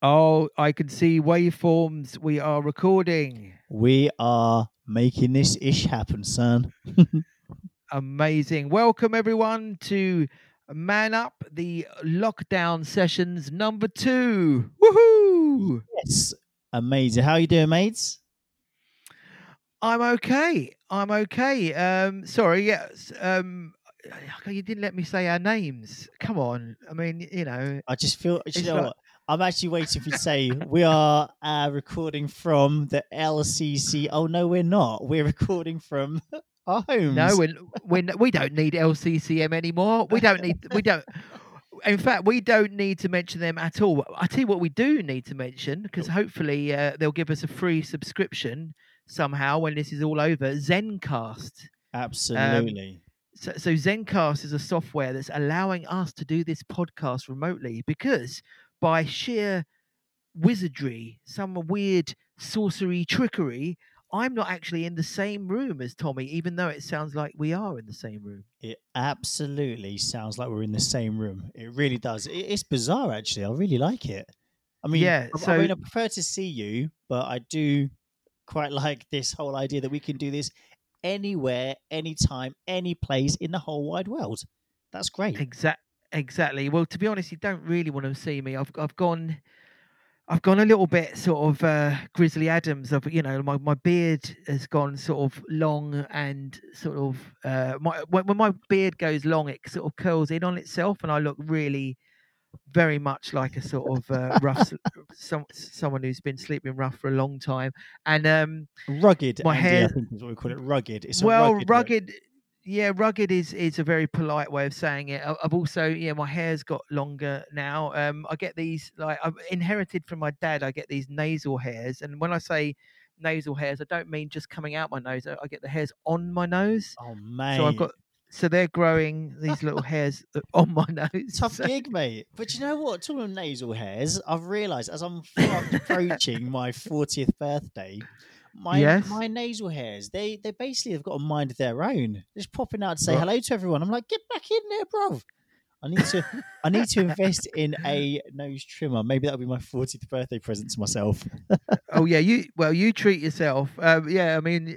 Oh, I can see waveforms. We are recording. We are making this ish happen, son. Amazing. Welcome, everyone, to Man Up, the lockdown sessions number two. Woohoo! Yes, amazing. How you doing, mates? I'm okay. I'm okay. Um, sorry, yes. Um, you didn't let me say our names. Come on. I mean, you know. I just feel. You know like- what? I'm actually waiting for you to say we are uh, recording from the LCC. Oh no, we're not. We're recording from our homes. No, we're, we're, we don't need LCCM anymore. We don't need. We don't. In fact, we don't need to mention them at all. I tell you what, we do need to mention because hopefully uh, they'll give us a free subscription somehow when this is all over. Zencast. absolutely. So, so Zencast is a software that's allowing us to do this podcast remotely because by sheer wizardry, some weird sorcery trickery, I'm not actually in the same room as Tommy, even though it sounds like we are in the same room. it absolutely sounds like we're in the same room. It really does. It's bizarre, actually. I really like it. I mean, Yeah, I- I mean, I prefer to see you, but I do quite like this whole idea that we can do this anywhere, anytime, any place in the whole wide world. That's great. Exact, exactly. Well, to be honest, you don't really want to see me. I've I've gone, I've gone a little bit sort of uh, Grizzly Adams. Of you know, my, my beard has gone sort of long and sort of uh, my when, when my beard goes long, it sort of curls in on itself, and I look really very much like a sort of uh, rough some someone who's been sleeping rough for a long time. And um, Rugged, My Andy, hair- I think is what we call it. Rugged. It's well rugged. rugged. Yeah rugged is is a very polite way of saying it i've also yeah my hair's got longer now um i get these like i've inherited from my dad i get these nasal hairs and when i say nasal hairs i don't mean just coming out my nose i, I get the hairs on my nose Oh man, so i've got so they're growing these little hairs uh, on my nose tough so- gig, mate. But you know what? Talking of nasal hairs, I've realised as I'm approaching my 40th birthday, my Yes. my nasal hairs they they basically have got a mind of their own. Just popping out to say Right. hello to everyone. I'm like, get back in there, bro. I need to I need to invest in a nose trimmer. Maybe that'll be my 40th birthday present to myself. oh yeah you well you treat yourself um yeah i mean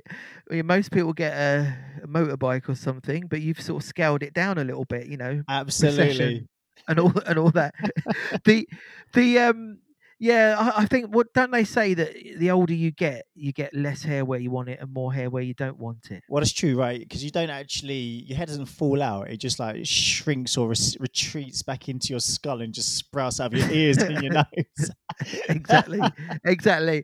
I mean, most people get a, a motorbike or something but you've sort of scaled it down a little bit you know Absolutely. recession and all and all that. the the um yeah, I, I think what don't they say that the older you get, you get less hair where you want it and more hair where you don't want it. Well, that's true, right? Because you don't actually, your head doesn't fall out. It just like shrinks or res- retreats back into your skull and just sprouts out of your ears and your nose. exactly, exactly.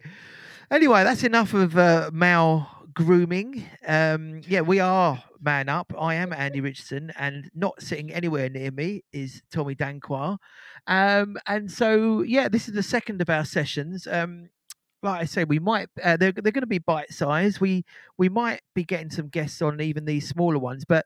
Anyway, that's enough of uh, male grooming. Um, yeah, we are man up. I am Andy Richardson, and not sitting anywhere near me is Tommy Danquah. Um, and so, yeah, this is the second of our sessions. Um, like I say, we might uh, they're they're going to be bite sized. We we might be getting some guests on even these smaller ones, but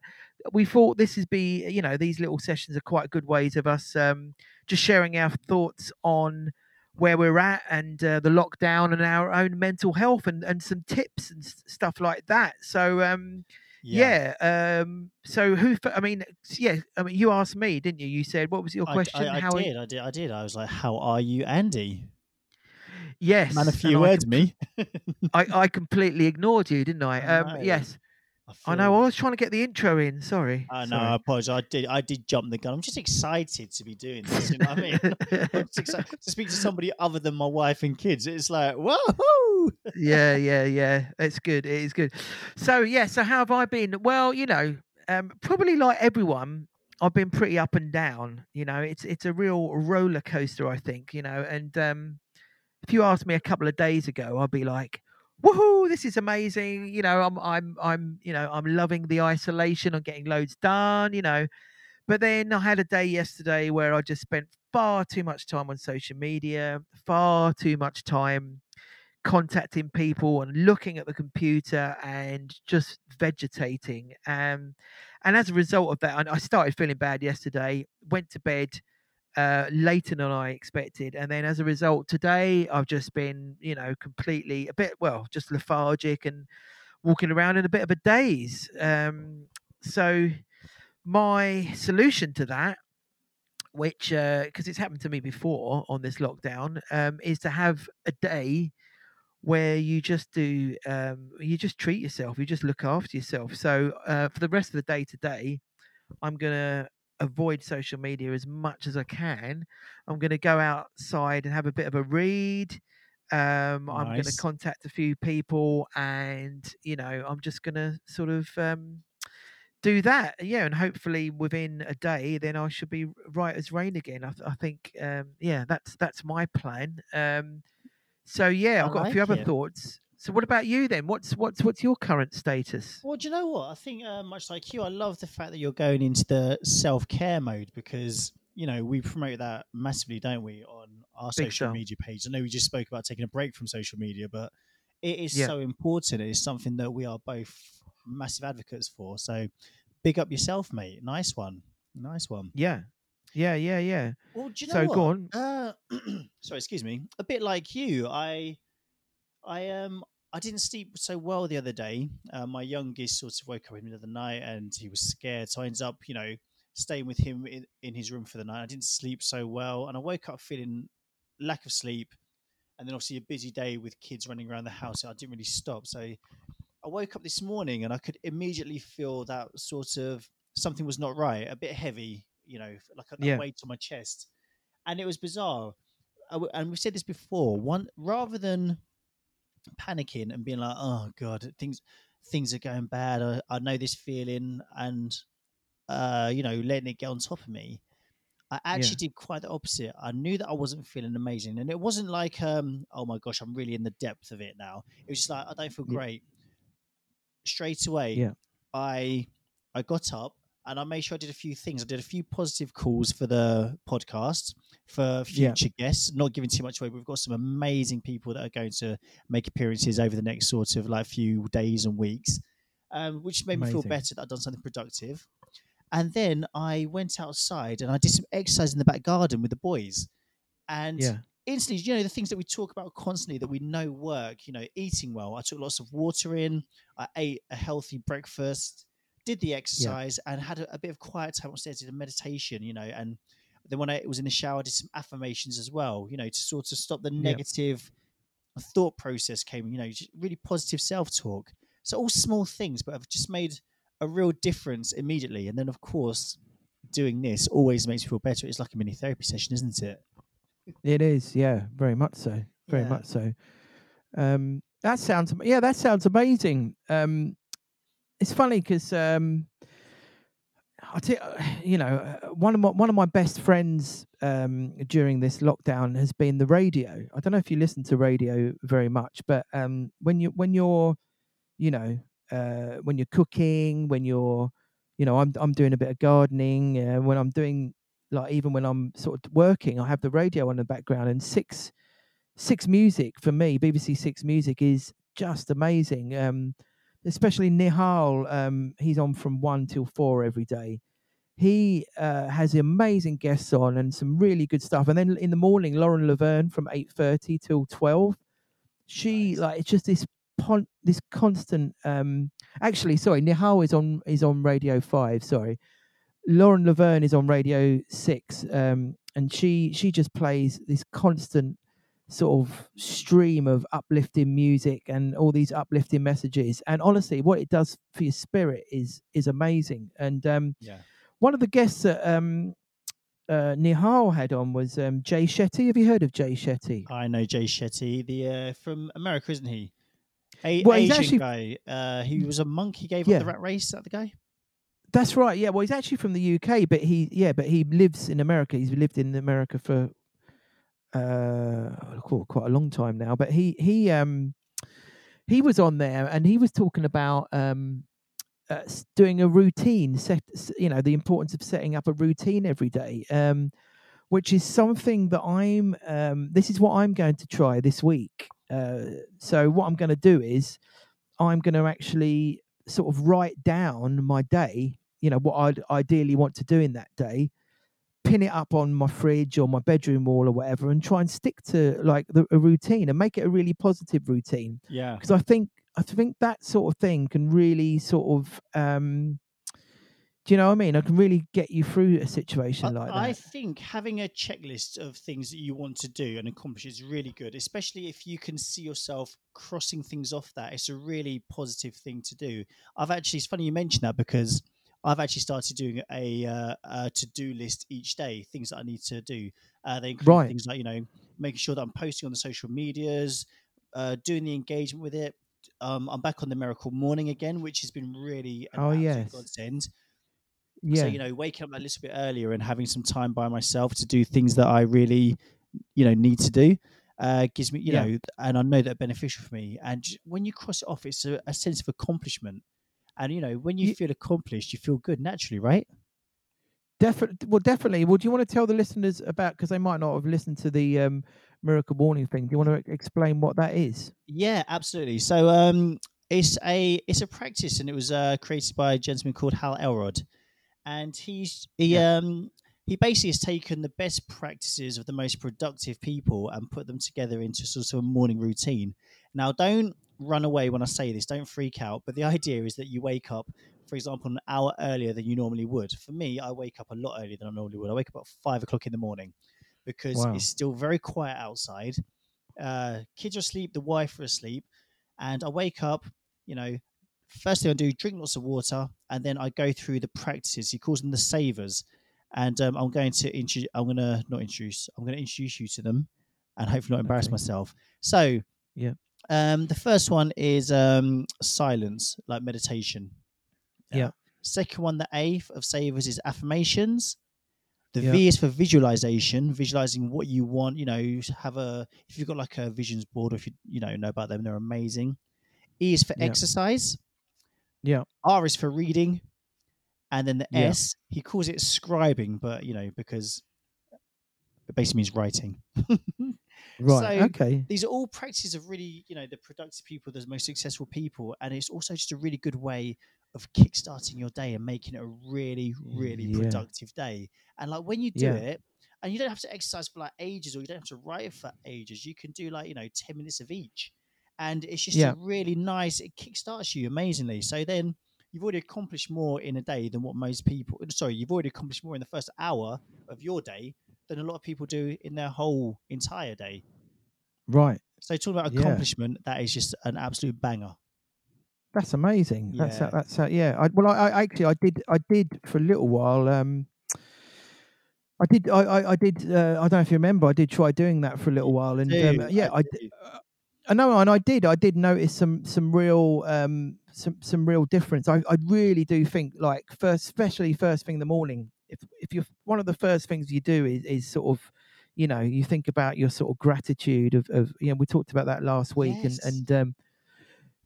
we thought this is be you know these little sessions are quite good ways of us um, just sharing our thoughts on where we're at and uh, the lockdown and our own mental health and, and some tips and stuff like that. So um, yeah. um, so who? I mean, yeah. I mean, you asked me, didn't you? You said what was your question? I, I How? are- did, I did, I did. I was like, "How are you, Andy?" Yes. Man, a and few I words, com- me. I, I completely ignored you, didn't I? I Um, yes. I feel- know. I was trying to get the intro in. Sorry. I know. I apologize. I did. I did jump the gun. I'm just excited to be doing this. You know what I mean? I'm just excited to speak to somebody other than my wife and kids. It's like, whoa! yeah, yeah, yeah. It's good. It is good. So yeah. So how have I been? Well, you know, um, probably like everyone, I've been pretty up and down. You know, it's it's a real roller coaster. I think. You know, and um, if you asked me a couple of days ago, I'd be like, "Woohoo! This is amazing!" You know, I'm I'm I'm you know I'm loving the isolation. I'm getting loads done. You know, but then I had a day yesterday where I just spent far too much time on social media, far too much time contacting people and looking at the computer and just vegetating. Um, and as a result of that, I I started feeling bad yesterday. Went to bed uh, later than I expected, and then as a result, today I've just been, you know, completely a bit well, just lethargic and walking around in a bit of a daze. Um, so my solution to that which because it's happened to me before on this lockdown, um, is to have a day where you just do um, you just treat yourself, you just look after yourself. So uh, for the rest of the day today, I'm gonna avoid social media as much as I can. I'm gonna go outside and have a bit of a read. Um, I'm going to contact a few people, and you know, I'm just going to sort of um, do that. Yeah, and hopefully within a day, then I should be right as rain again. I, th- I think, um, yeah, that's that's my plan. Um, so yeah, I I've got a few like other thoughts. So what about you then? What's what's what's your current status? Well, do you know what? I think uh, much like you, I love the fact that you're going into the self care mode because you know we promote that massively, don't we, on our Big social time. media page? I know we just spoke about taking a break from social media, but it is Yeah. so important. It is something that we are both massive advocates for. So, big up yourself, mate. Nice one. Nice one. Yeah, yeah, yeah, yeah. Well, do you know So what? go on. Uh, sorry, excuse me. A bit like you, I, I um, I didn't sleep so well the other day. Uh, my youngest sort of woke up in the middle of the night and he was scared, so I ended up, you know, staying with him in, in his room for the night. I didn't sleep so well, and I woke up feeling lack of sleep, and then obviously a busy day with kids running around the house. I didn't really stop, so I woke up this morning and I could immediately feel that sort of something was not right, a bit heavy, you know, like a, Yeah. weight on my chest, and it was bizarre. W- And we've said this before. One rather than panicking and being like, "Oh God, things things are going bad. I, I know this feeling," and uh, you know, letting it get on top of me. I actually did quite the opposite. I knew that I wasn't feeling amazing, and it wasn't like, um, "Oh my gosh, I'm really in the depth of it now." It was just like, "I don't feel Yeah. great." Straight away, Yeah. I I got up and I made sure I did a few things. I did a few positive calls for the podcast for Yeah. future guests. Not giving too much away, but we've got some amazing people that are going to make appearances over the next sort of like few days and weeks, um, which made me feel better that I'd done something productive. And then I went outside and I did some exercise in the back garden with the boys. And Yeah, instantly, you know, the things that we talk about constantly that we know work, you know, eating well. I took lots of water in, I ate a healthy breakfast, did the exercise, and had a, a bit of quiet time upstairs, did a meditation, you know, and then when I was in the shower, I did some affirmations as well, you know, to sort of stop the Yeah. negative thought process came, you know, just really positive self talk. So all small things, but have just made a real difference immediately. And then, of course, doing this always makes me feel better. It's like a mini therapy session, isn't it? it is. Yeah, very much so. Very Yeah. much so. Um, that sounds. Yeah, that sounds amazing. Um, it's funny because um, I tell you know uh, one of my one of my best friends um, during this lockdown has been the radio. I don't know if you listen to radio very much, but um, when you when you're you know uh, when you're cooking, when you're you know I'm I'm doing a bit of gardening, uh, when I'm doing like even when I'm sort of working, I have the radio on the background and six six music for me bbc six music is just amazing um especially nihal um he's on from one till four every day. He uh, has amazing guests on and some really good stuff. And then in the morning lauren laverne from 8.30 till 12 she Nice. like it's just this pon- this constant um actually sorry nihal is on is on radio 5 sorry. Lauren laverne is on radio 6 um and she she just plays this constant sort of stream of uplifting music and all these uplifting messages and honestly what it does for your spirit is is amazing and um Yeah. one of the guests that um uh nihal had on was um jay shetty have you heard of jay shetty I know Jay Shetty, the uh, from America, isn't he? A- Well, Asian actually- guy. Uh, he was a monk. He gave Yeah. up the rat race. Is that the guy? that's right yeah well he's actually from the uk but he yeah but he lives in america he's lived in america for uh quite a long time now but he he um he was on there and he was talking about um uh, doing a routine set you know the importance of setting up a routine every day um which is something that i'm um this is what i'm going to try this week. Uh so what i'm going to do is i'm going to actually sort of write down my day you know what i'd ideally want to do in that day pin it up on my fridge or my bedroom wall or whatever and try and stick to like the, a routine and make it a really positive routine Yeah. because I think I think that sort of thing can really sort of um, Do you know what I mean? I can really get you through a situation like that. I think having a checklist of things that you want to do and accomplish is really good, especially if you can see yourself crossing things off that. It's a really positive thing to do. I've actually, it's funny you mentioned that because I've actually started doing a, uh, a to do list each day, things that I need to do. Uh, they include Right. things like, you know, making sure that I'm posting on the social medias, uh, doing the engagement with it. Um, I'm back on the Miracle Morning again, which has been really Oh, yes. godsend. yeah. So you know, waking up a little bit earlier and having some time by myself to do things that I really, you know, need to do, uh, gives me, you Yeah. know, and I know that beneficial for me. And when you cross it off, it's a, a sense of accomplishment. And you know, when you Ye- feel accomplished, you feel good naturally, right? Definitely. Well, definitely. Well, do you want to tell the listeners about because they might not have listened to the um, miracle morning thing? Do you want to explain what that is? Yeah, absolutely. So um, it's a it's a practice, and it was uh, created by a gentleman called Hal Elrod, and he's he Yeah. um he basically has taken the best practices of the most productive people and put them together into sort of a morning routine. Now, don't run away when I say this. Don't freak out. But the idea is that you wake up, for example, an hour earlier than you normally would. For me, I wake up a lot earlier than I normally would. I wake up at five o'clock in the morning because Wow. it's still very quiet outside. Uh, kids are asleep, the wife are asleep, and I wake up. You know, first thing I do, drink lots of water, and then I go through the practices. He calls them the savers, and um, I'm going to introduce. I'm going to not introduce. I'm going to introduce you to them, and hopefully not embarrass Okay. myself. So, Yeah. Um, the first one is um, silence, like meditation. Yeah. Second one, the A of savers is affirmations. The Yeah. V is for visualization, visualizing what you want. You know, you have a if you've got like a visions board, or if you you know know about them, they're amazing. E is for Yeah. exercise. Yeah. R is for reading, and then the Yeah. S he calls it scribing, but you know because it basically means writing. Right. So- okay. these are all practices of really, you know, the productive people, the most successful people, and it's also just a really good way of kickstarting your day and making it a really, really Yeah. productive day. And like when you do Yeah. it, and you don't have to exercise for like ages, or you don't have to write for ages. You can do like you know ten minutes of each, and it's just Yeah. a really nice. It kickstarts you amazingly. So then you've already accomplished more in a day than what most people. Sorry, you've already accomplished more in the first hour of your day than a lot of people do in their whole entire day. Right. So talking about Yeah. accomplishment, that is just an absolute banger. That's amazing. That's Yeah. that's uh, yeah. I, well, I, I actually I did I did for a little while. Um, I did I I, I did uh, I don't know if you remember. I did try doing that for a little while, and um, yeah, I, I know, and I did. I did notice some some real um some some real difference. I I really do think like first, especially first thing in the morning. If if you're one of the first things you do is is sort of, you know, you think about your sort of gratitude of of you know we talked about that last week Yes. and and um,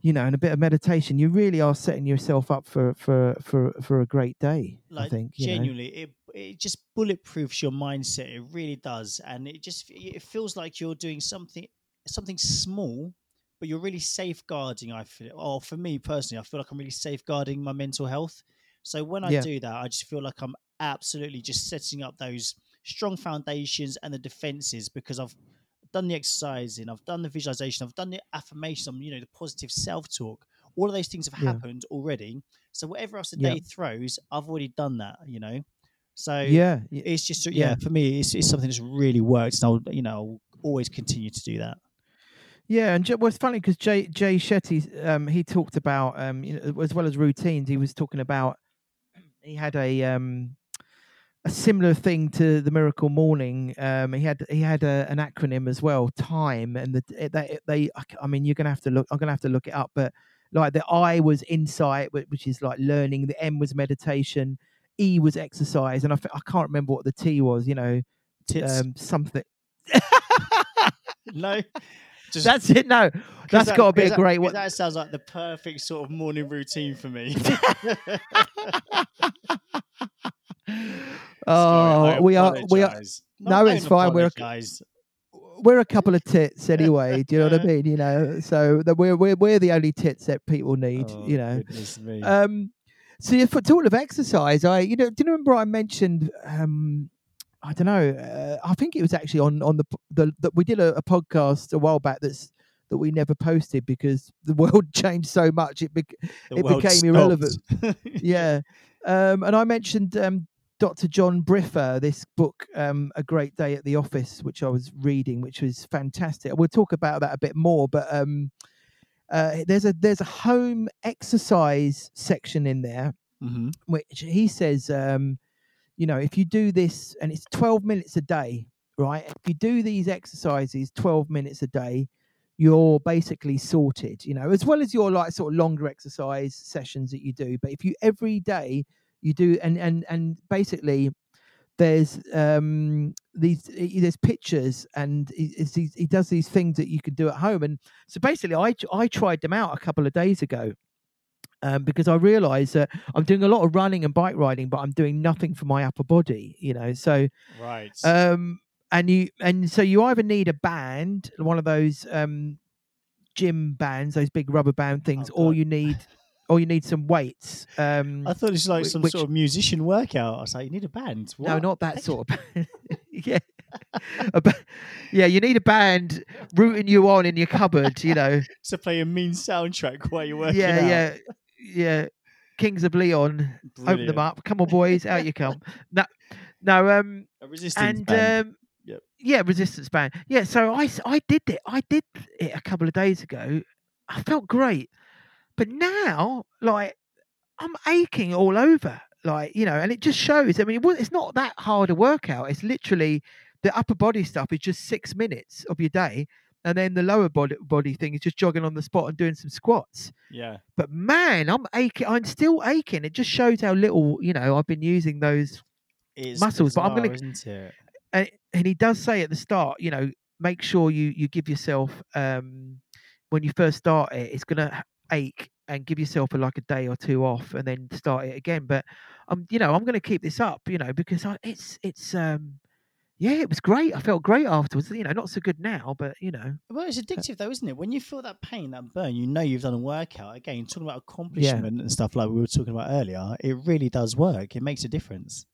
you know, and a bit of meditation. You really are setting yourself up for for for for a great day. like I think you know. genuinely, it it just bulletproofs your mindset. It really does, and it just it feels like you're doing something something small, but you're really safeguarding. I feel, or for me personally, I feel like I'm really safeguarding my mental health. So when I Yeah. do that, I just feel like I'm absolutely just setting up those strong foundations and the defenses because I've done the exercising, I've done the visualization, I've done the affirmation, you know, the positive self talk. All of those things have Yeah. happened already. So whatever else the Yeah. day throws, I've already done that, you know. So Yeah, it's just yeah, yeah. for me, it's, it's something that's really worked, and I'll you know I'll always continue to do that. Yeah, and well, it's funny because Jay Jay Shetty, um, he talked about um, you know, as well as routines. He was talking about he had a um, a similar thing to the Miracle Morning. Um, he had he had a, an acronym as well, time, and the they they. I mean, you're gonna have to look. I'm gonna have to look it up, but like the I was insight, which is like learning. The M was meditation. E was exercise, and I, I can't remember what the T was. You know, um, something. no, just That's it. No, that's that- got to be a that- one. That sounds like the perfect sort of morning routine for me. Oh, we are we are no, it's fine, we're- apologise. we're a couple of tits anyway. Do you know what I mean? You know, so that we're we're we're the only tits that people need. Oh, you know. goodness me. Um, so if for talk of exercise, I you know, do you remember I mentioned um. I don't know. Uh, I think it was actually on on the the that we did a, a podcast a while back that's that that we never posted because the world changed so much it bec- it became stopped. irrelevant. yeah. Um, and I mentioned um, Dr. John Briffa, this book, um, A Great Day at the Office, which I was reading, which was fantastic. We'll talk about that a bit more, but um, uh, there's a there's a home exercise section in there, Mhm. which he says, um, you know, if you do this, and it's 12 minutes a day, right? If you do these exercises 12 minutes a day, you're basically sorted, you know, as well as your like sort of longer exercise sessions that you do. But if you every day you do, and and and basically there's um these there's pictures and he, he does these things that you can do at home and so basically i i tried them out a couple of days ago um, because i realized that i'm doing a lot of running and bike riding but i'm doing nothing for my upper body you know so Right. um and you and so you either need a band one of those um gym bands those big rubber band things or Oh, God. you need or you need some weights um I thought it was like some which- sort of musician workout. I was like, you need a band. What? No, not that sort of band. yeah. Ba- yeah, you need a band rooting you on in your cupboard, you know. to play a mean soundtrack while you're working yeah, out. yeah, yeah. Kings of Leon, open them up. Come on, boys, out you come. No, no, um, A resistance and band. um, Yep. yeah, resistance band. Yeah, so I, I did it. I did it a couple of days ago. I felt great, but now, like, I'm aching all over. Like, you know, and it just shows. I mean, it's not that hard a workout. It's literally the upper body stuff is just six minutes of your day, and then the lower body body thing is just jogging on the spot and doing some squats. yeah. But man, I'm aching. I'm still aching. It just shows how little, you know, I've been using those It's muscles, but I'm bizarre, isn't it? and, and he does say at the start, you know, make sure you you give yourself um when you first start it, it's gonna ache and give yourself a, like a day or two off and then start it again. But I'm, um, you know, I'm gonna keep this up, you know, because I, it's it's um yeah, it was great. I felt great afterwards. You know, not so good now, but you know, Well, it's addictive though, isn't it? When you feel that pain, that burn, you know you've done a workout. Again, talking about accomplishment and stuff like we were talking about earlier, it really does work. It makes a difference.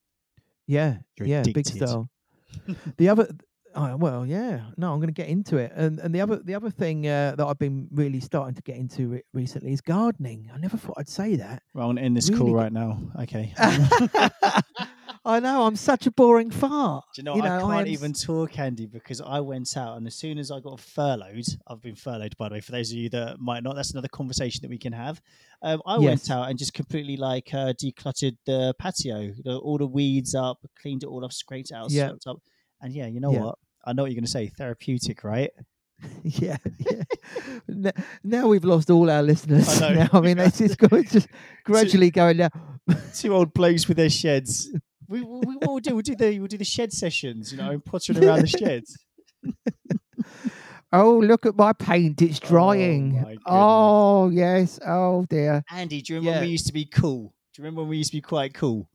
yeah, You're yeah, big addicted. style. the other. Oh, well, yeah. No, I'm going to get into it, and and the other the other thing uh, that I've been really starting to get into re- recently is gardening. I never thought I'd say that. Well, I'm gonna end this Really call right now. Okay. I know I'm such a boring fart. Do you know, You I know, I can't am even s- talk, Andy, because I went out and as soon as I got furloughed, I've been furloughed, by the way, for those of you that might not, that's another conversation that we can have. Um, I Yes. went out and just completely like uh, decluttered the patio, the, all the weeds up, cleaned it all up, scraped it out, Yeah. up. And yeah, you know Yeah. what? I know what you're going to say. Therapeutic, right? yeah, yeah. Now we've lost all our listeners. I know. Now, I mean, it's just going just gradually going down. Two old blokes with their sheds. We, we, we what we'll do, we'll do the we'll do the shed sessions, you know, pottering around the sheds. Oh, look at my paint; it's Oh, drying. goodness. Oh, yes. Oh dear. Andy, do you remember when we used to be cool? Do you remember when we used to be quite cool?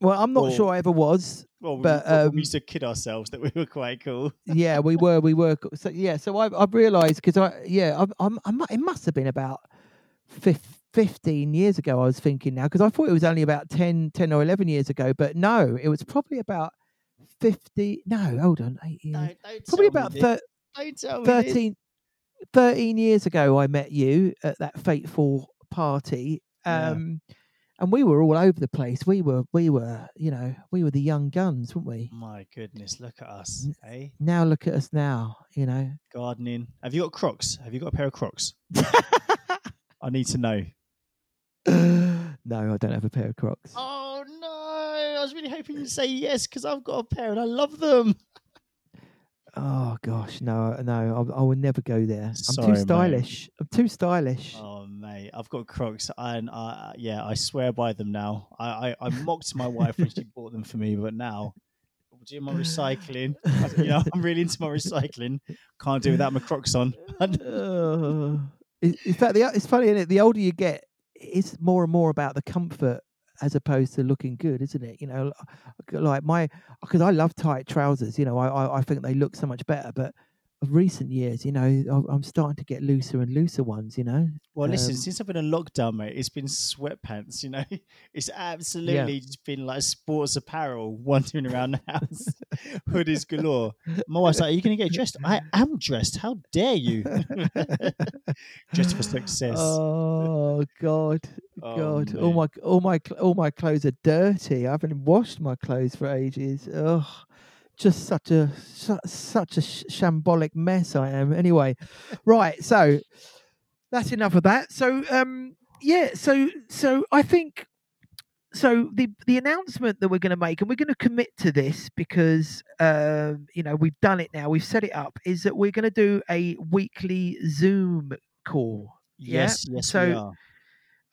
Well, I'm not Or- sure I ever was. Well, But, well, um, we used to kid ourselves that we were quite cool. Yeah, we were. We were. co- So yeah. So I've I've realised because I yeah I'm, I'm I mu- it must have been about fif- 15 years ago. I was thinking now because I thought it was only about 10, 10 or eleven years ago, but no, it was probably about fifty. No, hold on, eight years. No, don't probably tell me about this. thir- Don't tell me this. 13, 13 years ago I met you at that fateful party. Yeah. And we were all over the place. We were we were, you know, we were the young guns, weren't we? My goodness, look at us, eh? Now look at us now, you know. Gardening. Have you got Crocs? Have you got a pair of Crocs? I need to know. no, I don't have a pair of Crocs. Oh no! I was really hoping you'd say yes because I've got a pair and I love them. Oh gosh, no, no, I, I would never go there. I'm Sorry, too mate. stylish. I'm too stylish. Oh mate, I've got Crocs and uh, yeah, I swear by them now. I, I, I mocked my wife when she bought them for me, but now doing my recycling, you know, I'm really into my recycling. Can't do without my Crocs on. Uh, in in fact, the, it's funny, is it? The older you get, it's more and more about the comfort as opposed to looking good, isn't it? You know, like my because I love tight trousers. You know, I, I think they look so much better. But of recent years. You know, I- I'm starting to get looser and looser ones. You know. Well, listen, Um, since I've been in lockdown, mate, it's been sweatpants. You know, it's absolutely just been like sports apparel wandering around the house, hoodies galore. My wife's like, "Are you going to get dressed?" I am dressed. How dare you? dressed for success. Oh God, Oh, God! all my all my all my clothes are dirty. I haven't washed my clothes for ages. Ugh, just such a su- such a sh- shambolic mess I am. Anyway, right. So that's enough of that. So um, yeah. So so I think so the the announcement that we're going to make and we're going to commit to this because um you know we've done it now we've set it up is that we're going to do a weekly zoom call yeah, yes, yes, we so- are.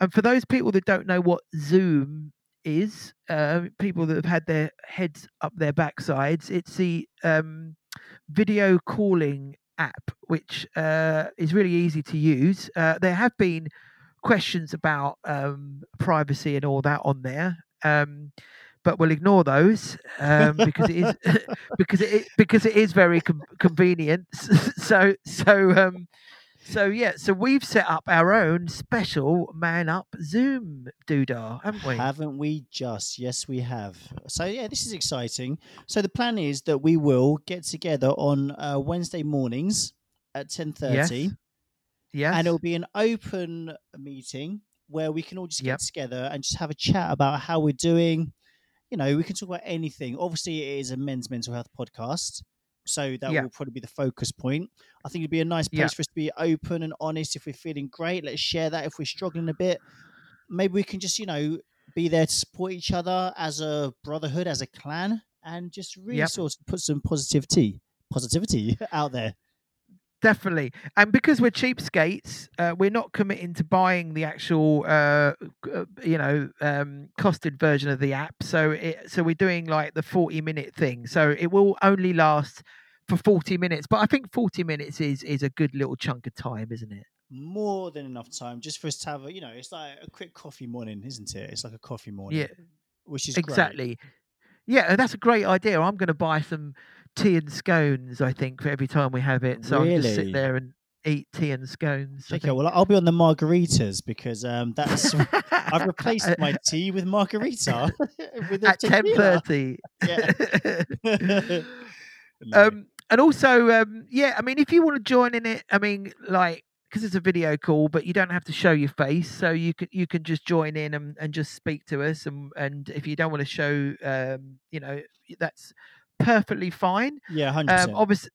and for those people that don't know what Zoom is, uh, people that have had their heads up their backsides, it's the um, video calling app, which uh, is really easy to use. Uh, there have been questions about um, privacy and all that on there. Um, but we'll ignore those um, because it is because it because it is very com- convenient. so so um, so yeah, so we've set up our own special man up Zoom doodah, haven't we? Haven't we just? Yes, we have. So yeah, this is exciting. So the plan is that we will get together on uh, Wednesday mornings at ten thirty, Yes. Yes. and it'll be an open meeting where we can all just Yep. get together and just have a chat about how we're doing. You know, we can talk about anything. Obviously, it is a men's mental health podcast, so that Yeah. will probably be the focus point. I think it'd be a nice place Yeah. for us to be open and honest. If we're feeling great, let's share that. If we're struggling a bit, maybe we can just you know be there to support each other as a brotherhood, as a clan, and just really Yep. sort of put some positivity positivity out there. Definitely, and because we're cheapskates, uh, we're not committing to buying the actual, uh, uh, you know, um, costed version of the app. So, it, so we're doing like the forty-minute thing. So it will only last for forty minutes. But I think forty minutes is is a good little chunk of time, isn't it? More than enough time just for us to have a, you know, it's like a quick coffee morning, isn't it? It's like a coffee morning. Yeah, which is great. Yeah, that's a great idea. I'm going to buy some tea and scones. I think for every time we have it, so I'll just Really? sit there and eat tea and scones. Okay, well, I'll be on the margaritas because um, that's. I've replaced my tea with margarita with at ten thirty. No. um, and also, um, yeah, I mean, if you want to join in it, I mean, like, because it's a video call, but you don't have to show your face, so you can you can just join in and, and just speak to us, and and if you don't want to show, um, you know, that's perfectly fine. yeah, hundred Um, obviously,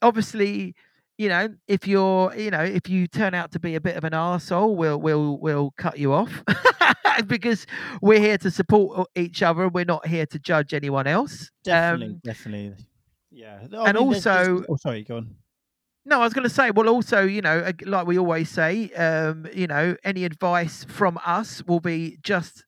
obviously, you know, if you're, you know, if you turn out to be a bit of an arsehole, we'll we'll we'll cut you off because we're here to support each other. We're not here to judge anyone else. Definitely, Um, definitely. Yeah, and there's- there's- also- oh, sorry, go on. No, I was going to say, well, also, you know, like we always say, um, you know, any advice from us will be just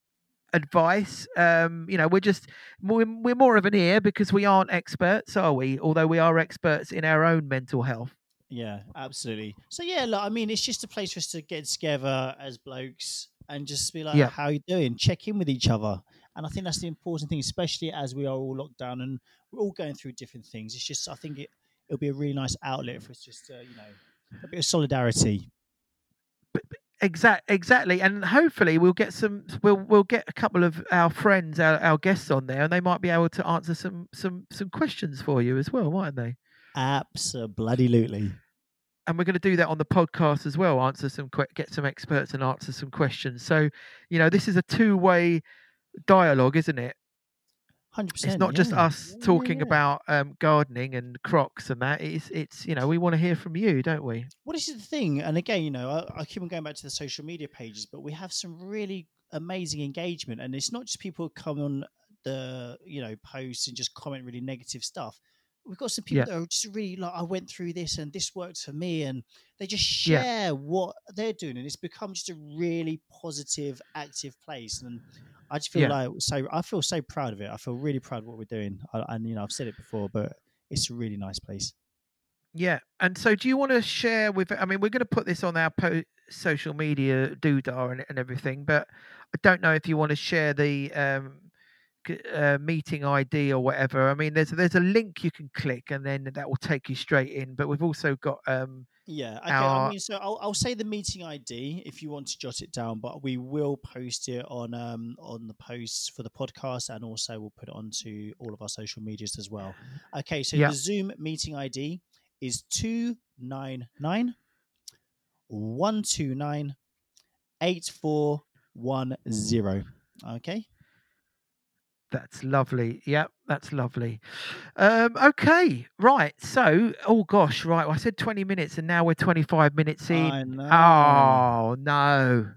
advice. Um, you know, we're just we're, we're more of an ear because we aren't experts, are we? Although we are experts in our own mental health. Yeah, absolutely. So yeah, look, I mean, it's just a place for us to get together as blokes and just be like, Yeah. "How you doing?" Check in with each other, and I think that's the important thing, especially as we are all locked down and we're all going through different things. It's just, I think it it'll be a really nice outlet for us, just to, you know, a bit of solidarity. Exact, exactly, and hopefully we'll get some. We'll we'll get a couple of our friends, our, our guests on there, and they might be able to answer some some some questions for you as well, mightn't they? Absolutely. and we're going to do that on the podcast as well answer some get some experts and answer some questions so you know this is a two-way dialogue isn't it Hundred percent. it's not just us talking yeah. about um, gardening and crocs and that it's it's you know we want to hear from you don't we Well, this is the thing, and again, you know, I, I keep on going back to the social media pages, but we have some really amazing engagement, and it's not just people who come on the you know posts and just comment really negative stuff. We've got some people Yeah. that are just really like, I went through this and this worked for me, and they just Yeah. share what they're doing, and it's become just a really positive, active place. And I just feel Yeah. like so I feel so proud of it. I feel really proud of what we're doing, I, and you know, I've said it before, but it's a really nice place. yeah and so do you want to share with i mean we're going to put this on our po- social media doodah and, and everything but i don't know if you want to share the um uh, meeting ID or whatever. I mean, there's there's a link you can click, and then that will take you straight in. But we've also got um, Yeah, okay. Our- I mean, so I'll, I'll say the meeting ID if you want to jot it down, but we will post it on um on the posts for the podcast, and also we'll put it onto all of our social medias as well. Okay, so Yeah. the Zoom meeting ID is two nine nine one two nine eight four one zero. Okay. That's lovely. Yep, that's lovely. Um, okay, right. So, oh gosh, right. I said 20 minutes and now we're 25 minutes in. Oh no.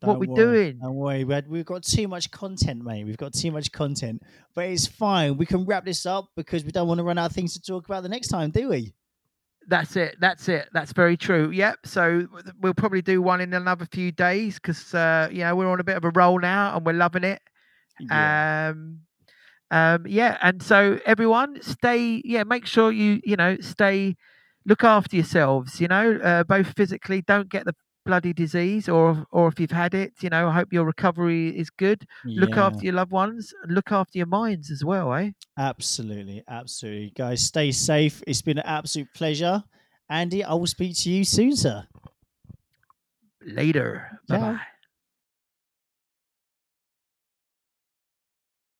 what Don't we worry, doing? Don't worry, we've got too much content, mate. We've got too much content, but it's fine. We can wrap this up because we don't want to run out of things to talk about the next time, do we? That's it. That's it. That's very true. Yep. So we'll probably do one in another few days because uh, you know we're on a bit of a roll now and we're loving it. Um, um, yeah, and so everyone, stay. Yeah, make sure you you know stay. Look after yourselves. You know, uh, both physically. Don't get the bloody disease, or or if you've had it, you know, I hope your recovery is good. Look after your loved ones. Look after your minds as well, eh? absolutely, absolutely, guys. Stay safe. It's been an absolute pleasure, Andy. I will speak to you soon, sir. Later. Bye bye.